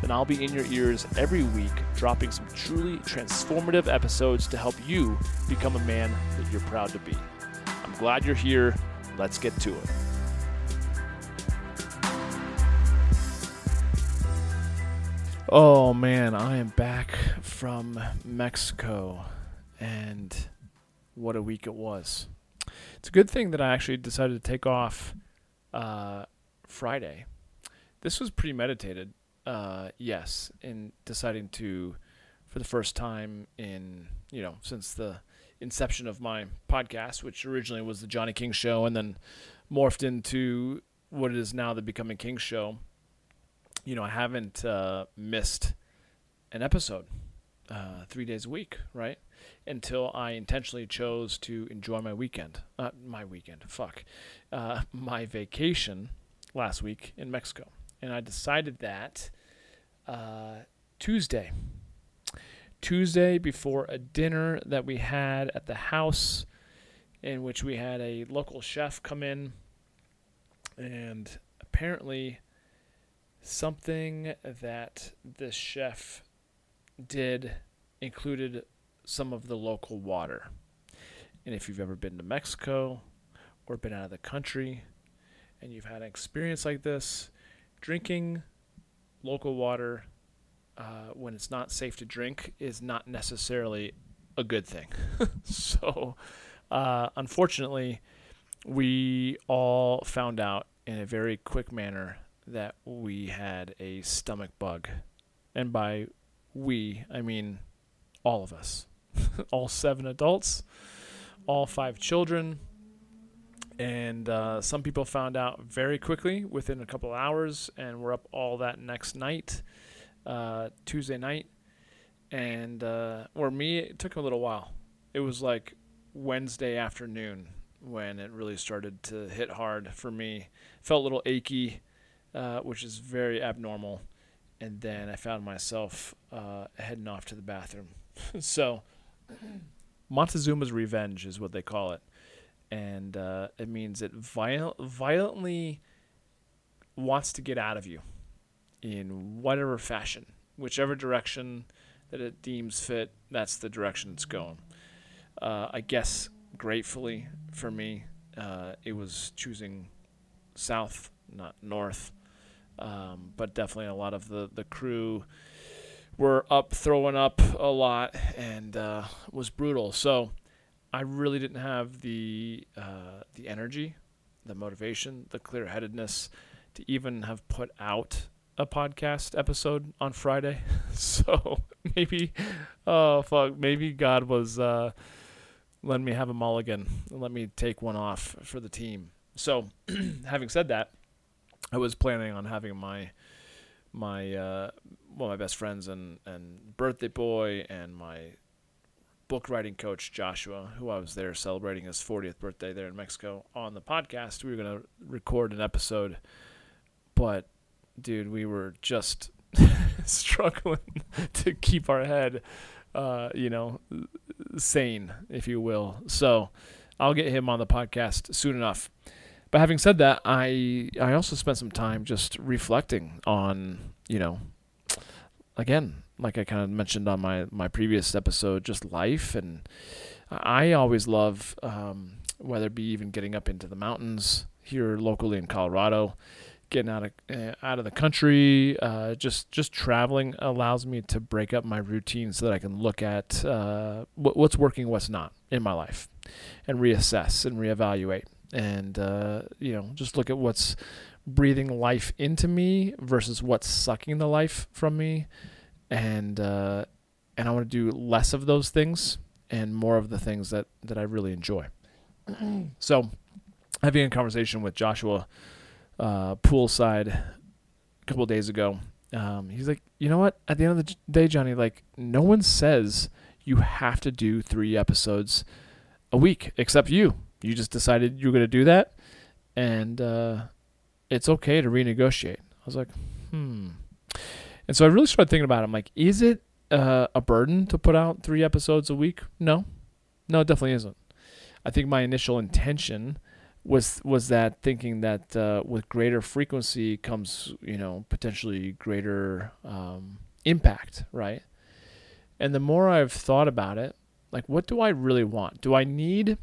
then I'll be in your ears every week, dropping some truly transformative episodes to help you become a man that you're proud to be. I'm glad you're here. Let's get to it. Oh man, I am back from Mexico, and what a week it was. It's a good thing that I actually decided to take off uh, Friday. This was premeditated uh, yes, in deciding to, for the first time in you know since the inception of my podcast, which originally was the Johnny King Show, and then morphed into what it is now the Becoming King Show. You know, I haven't uh, missed an episode uh, three days a week, right? Until I intentionally chose to enjoy my weekend. Uh, my weekend, fuck. Uh, my vacation last week in Mexico. And I decided that uh, Tuesday. Tuesday before a dinner that we had at the house, in which we had a local chef come in, and apparently something that this chef did included some of the local water. And if you've ever been to Mexico or been out of the country and you've had an experience like this, drinking local water uh, when it's not safe to drink is not necessarily a good thing. so, uh, unfortunately, we all found out in a very quick manner that we had a stomach bug. And by we, I mean all of us. all seven adults, all five children, and uh, some people found out very quickly within a couple hours and were up all that next night uh, tuesday night. And uh, or me it took a little while. It was like wednesday afternoon when it really started to hit hard for me. Felt a little achy uh, which is very abnormal. And then i found myself uh, heading off to the bathroom. So montezuma's revenge is what they call it and uh, it means it viol- violently wants to get out of you in whatever fashion, whichever direction that it deems fit. That's the direction it's going. Uh, I guess gratefully for me, uh, it was choosing south, not north. Um, but definitely a lot of the the crew were up throwing up a lot and uh, was brutal. So I really didn't have the uh, the energy, the motivation, the clear headedness to even have put out a podcast episode on Friday. so maybe, oh fuck, maybe God was uh, letting me have a mulligan and let me take one off for the team. So, having said that, I was planning on having my my uh, well my best friends and and birthday boy and my book writing coach Joshua, who I was there celebrating his 40th birthday there in Mexico on the podcast. We were going to record an episode, but dude, we were just struggling to keep our head, uh, you know, sane, if you will. So I'll get him on the podcast soon enough. But having said that, I I also spent some time just reflecting on, you know, again, like I kind of mentioned on my my previous episode, just life, and I always love um, whether it be even getting up into the mountains here locally in Colorado, getting out of uh, out of the country, uh, just just traveling allows me to break up my routine so that I can look at uh, what's working, what's not in my life, and reassess and reevaluate, and uh, you know just look at what's breathing life into me versus what's sucking the life from me and uh, and I want to do less of those things and more of the things that that I really enjoy. so, having a conversation with Joshua uh, poolside a couple days ago, Um, he's like, you know what? At the end of the day, Johnny, like no one says you have to do three episodes a week except you. You just decided you're going to do that, and uh, it's okay to renegotiate. I was like, hmm. And so I really started thinking about it. I'm like, is it uh, a burden to put out three episodes a week? No, no, it definitely isn't. I think my initial intention was was that thinking that uh, with greater frequency comes you know potentially greater um, impact, right? And the more I've thought about it, like what do I really want? Do I need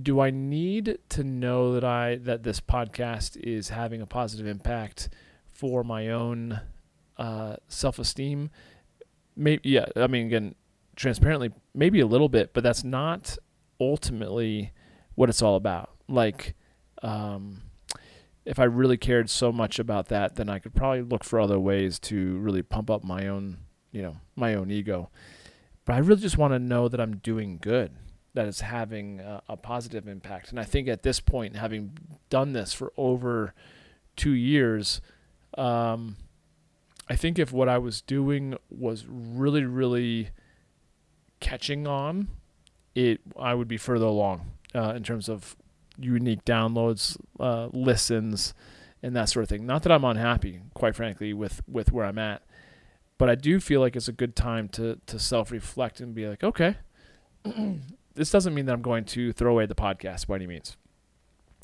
do I need to know that I that this podcast is having a positive impact for my own uh, self esteem? Maybe yeah. I mean, again, transparently, maybe a little bit, but that's not ultimately what it's all about. Like, um, if I really cared so much about that, then I could probably look for other ways to really pump up my own, you know, my own ego. But I really just want to know that I'm doing good, that it's having a, a positive impact. And I think at this point, having done this for over two years, um, I think if what I was doing was really, really catching on, it I would be further along uh, in terms of unique downloads, uh, listens, and that sort of thing. Not that I'm unhappy, quite frankly, with with where I'm at, but I do feel like it's a good time to to self reflect and be like, okay, this doesn't mean that I'm going to throw away the podcast by any means.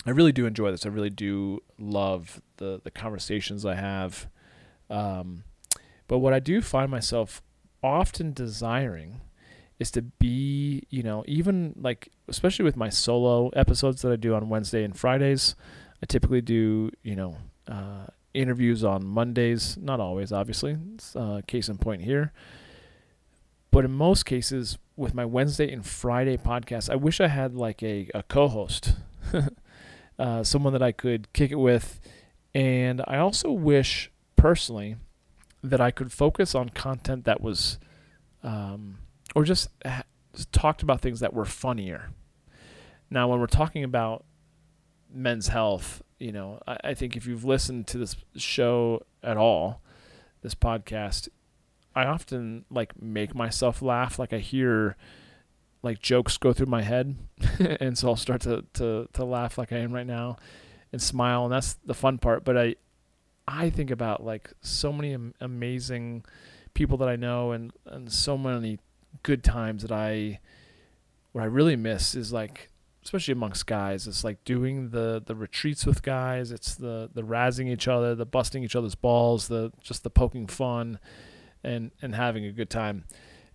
I really do enjoy this. I really do love the the conversations I have. Um, but what I do find myself often desiring is to be, you know, even like, especially with my solo episodes that I do on Wednesday and Fridays, I typically do, you know, uh, interviews on Mondays. Not always, obviously. Uh, case in point here. But in most cases, with my Wednesday and Friday podcast, I wish I had like a, a co host, uh, someone that I could kick it with. And I also wish personally that I could focus on content that was um, or just, just talked about things that were funnier. Now, when we're talking about men's health, you know, I, I think if you've listened to this show at all, this podcast, I often like make myself laugh. Like I hear like jokes go through my head, and so I'll start to, to to laugh like I am right now, and smile, and that's the fun part. But I I think about like so many am- amazing people that I know, and and so many good times that I what I really miss is like especially amongst guys it's like doing the the retreats with guys it's the the razzing each other the busting each other's balls the just the poking fun and and having a good time.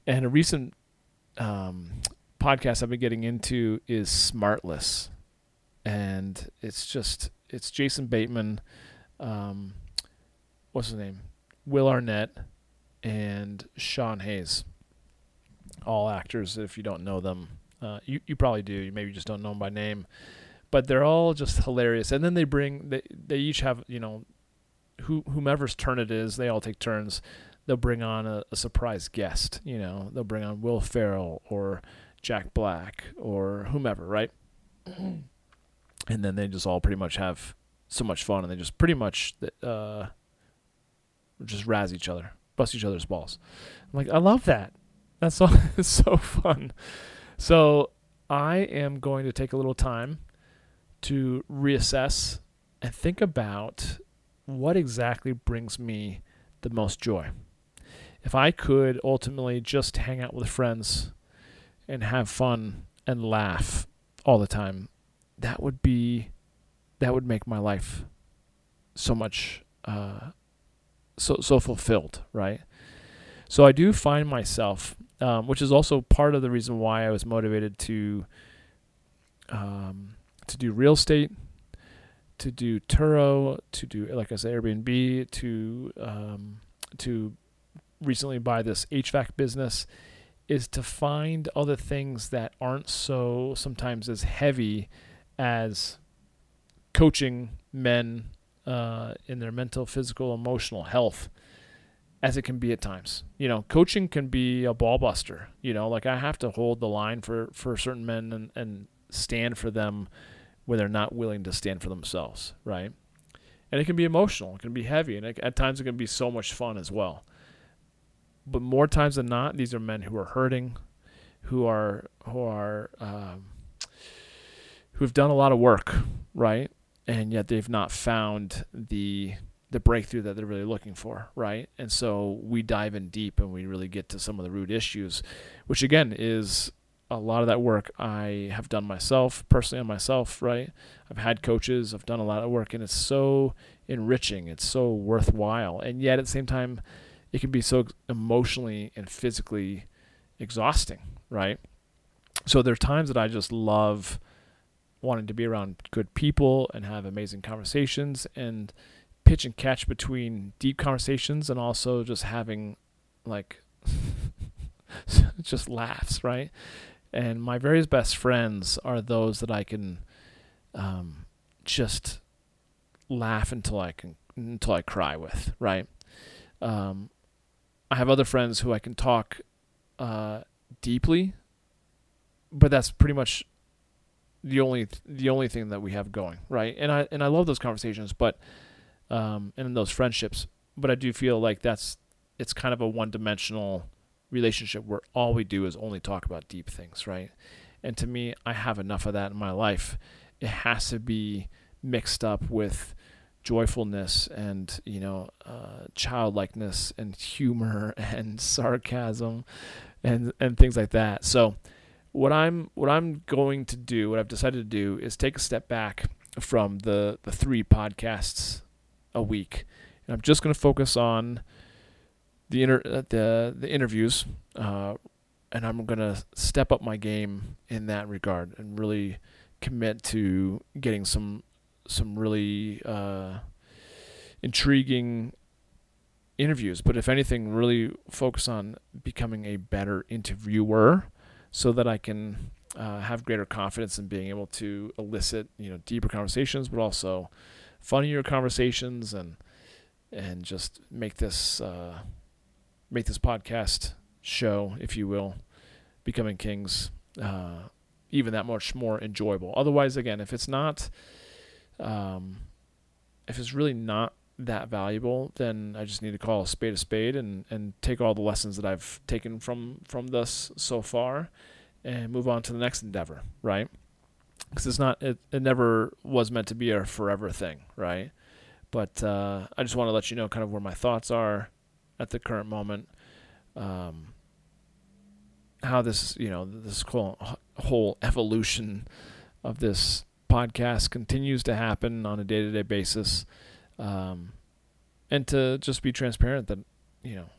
And a recent um, podcast I've been getting into is Smartless. And it's just it's Jason Bateman um, what's his name Will Arnett and Sean Hayes all actors. If you don't know them, uh, you you probably do. You maybe just don't know them by name, but they're all just hilarious. And then they bring they they each have you know, who whomever's turn it is, they all take turns. They'll bring on a, a surprise guest. You know, they'll bring on Will Ferrell or Jack Black or whomever, right? and then they just all pretty much have so much fun, and they just pretty much uh, just razz each other, bust each other's balls. I'm like, I love that. That's so it's so fun. So I am going to take a little time to reassess and think about what exactly brings me the most joy. If I could ultimately just hang out with friends and have fun and laugh all the time, that would be that would make my life so much uh, so so fulfilled, right? So I do find myself um, which is also part of the reason why I was motivated to um, to do real estate, to do Turo, to do like I said Airbnb, to um, to recently buy this HVAC business, is to find other things that aren't so sometimes as heavy as coaching men uh, in their mental, physical, emotional health as it can be at times. You know, coaching can be a ball buster. You know, like I have to hold the line for for certain men and and stand for them when they're not willing to stand for themselves, right? and it can be emotional, it can be heavy, and it, at times it can be so much fun as well. But more times than not, these are men who are hurting, who are who are um, who've done a lot of work, right? And yet they've not found the the breakthrough that they're really looking for, right? And so we dive in deep and we really get to some of the root issues, which again is a lot of that work I have done myself, personally on myself, right? I've had coaches, I've done a lot of work, and it's so enriching, it's so worthwhile. And yet at the same time, it can be so emotionally and physically exhausting, right? So there are times that I just love wanting to be around good people and have amazing conversations and pitch and catch between deep conversations and also just having like just laughs, right? And my very best friends are those that I can um, just laugh until I can until I cry with, right? Um, I have other friends who I can talk uh, deeply, but that's pretty much the only the only thing that we have going, right? And I and I love those conversations, but um, and those friendships. But I do feel like that's it's kind of a one dimensional relationship where all we do is only talk about deep things, right? And to me, I have enough of that in my life. It has to be mixed up with joyfulness and you know uh, childlikeness and humor and sarcasm and and things like that. So what I'm what I'm going to do, what I've decided to do, is take a step back from the the three podcasts a week. And I'm just going to focus on the inter- uh, the the interviews, uh, and I'm going to step up my game in that regard and really commit to getting some some really uh, intriguing interviews. But if anything, really focus on becoming a better interviewer, so that I can uh, have greater confidence in being able to elicit you know deeper conversations, but also funnier conversations and and just make this uh, make this podcast show, if you will, becoming kings, uh, even that much more enjoyable. Otherwise, again, if it's not, um, if it's really not that valuable, then I just need to call a spade a spade and and take all the lessons that I've taken from from this so far, and move on to the next endeavor. Right because it's not it, it never was meant to be a forever thing right but uh, i just want to let you know kind of where my thoughts are at the current moment um, how this you know this whole, whole evolution of this podcast continues to happen on a day-to-day basis um, and to just be transparent that you know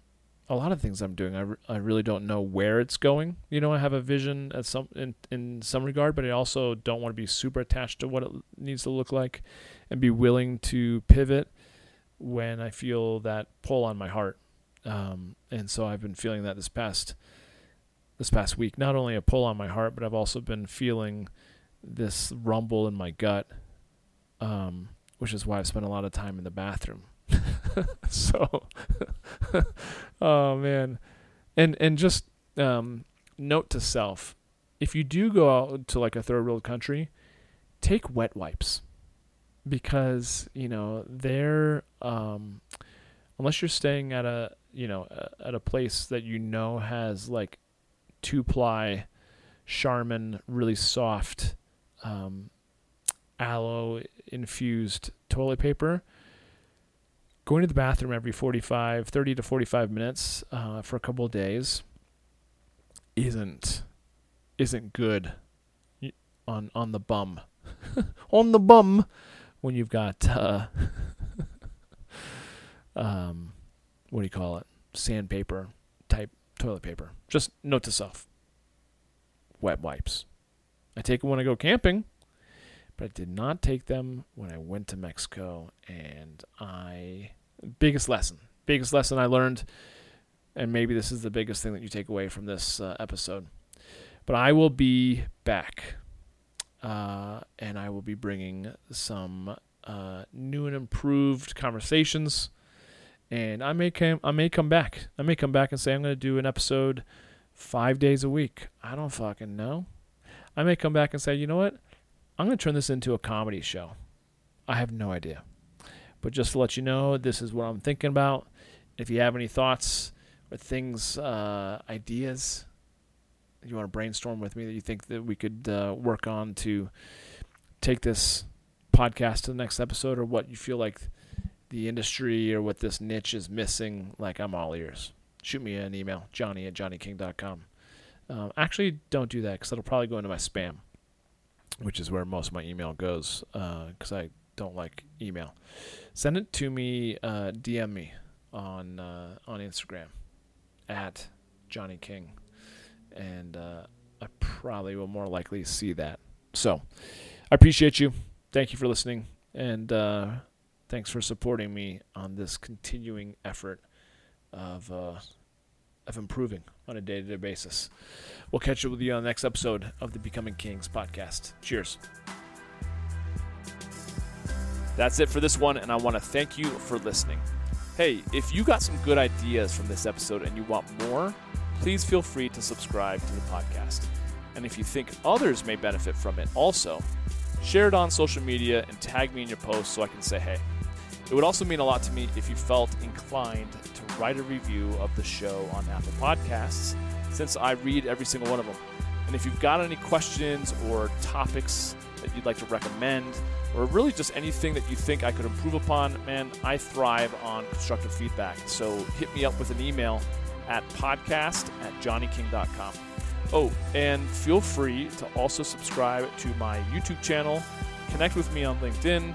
a lot of things I'm doing, I, re- I really don't know where it's going. You know, I have a vision at some in, in some regard, but I also don't want to be super attached to what it needs to look like, and be willing to pivot when I feel that pull on my heart. Um, and so I've been feeling that this past this past week. Not only a pull on my heart, but I've also been feeling this rumble in my gut, um, which is why I've spent a lot of time in the bathroom. So, oh man, and and just um, note to self: if you do go out to like a third world country, take wet wipes because you know they're um, unless you're staying at a you know at a place that you know has like two ply Charmin really soft um, aloe infused toilet paper. Going to the bathroom every 45, 30 to 45 minutes uh, for a couple of days isn't isn't good on on the bum. On the bum when you've got uh, um, what do you call it? Sandpaper type toilet paper. Just note to self. Wet wipes. I take them when i go camping but i did not take them when i went to mexico and i biggest lesson, biggest lesson I learned, and maybe this is the biggest thing that you take away from this uh, episode. But I will be back, uh, and I will be bringing some uh, new and improved conversations. And I may come, I may come back. I may come back and say I'm going to do an episode five days a week. I don't fucking know. I may come back and say, you know what? I'm going to turn this into a comedy show. I have no idea. But just to let you know, this is what I'm thinking about. If you have any thoughts or things, uh, ideas, you want to brainstorm with me that you think that we could uh, work on to take this podcast to the next episode, or what you feel like the industry or what this niche is missing, like I'm all ears. Shoot me an email, johnny at johnnyking.com. Um, actually, don't do that because it'll probably go into my spam, which is where most of my email goes because uh, I don't like email. Send it to me, uh, DM me on uh, on Instagram at Johnny King, and uh, I probably will more likely see that. So, I appreciate you. Thank you for listening, and uh, thanks for supporting me on this continuing effort of uh, of improving on a day to day basis. We'll catch up with you on the next episode of the Becoming Kings podcast. Cheers. That's it for this one, and I want to thank you for listening. Hey, if you got some good ideas from this episode and you want more, please feel free to subscribe to the podcast. And if you think others may benefit from it also, share it on social media and tag me in your post so I can say hey. It would also mean a lot to me if you felt inclined to write a review of the show on Apple Podcasts, since I read every single one of them. And if you've got any questions or topics that you'd like to recommend, or really just anything that you think I could improve upon, man, I thrive on constructive feedback. So hit me up with an email at podcast at johnnyking.com. Oh, and feel free to also subscribe to my YouTube channel, connect with me on LinkedIn,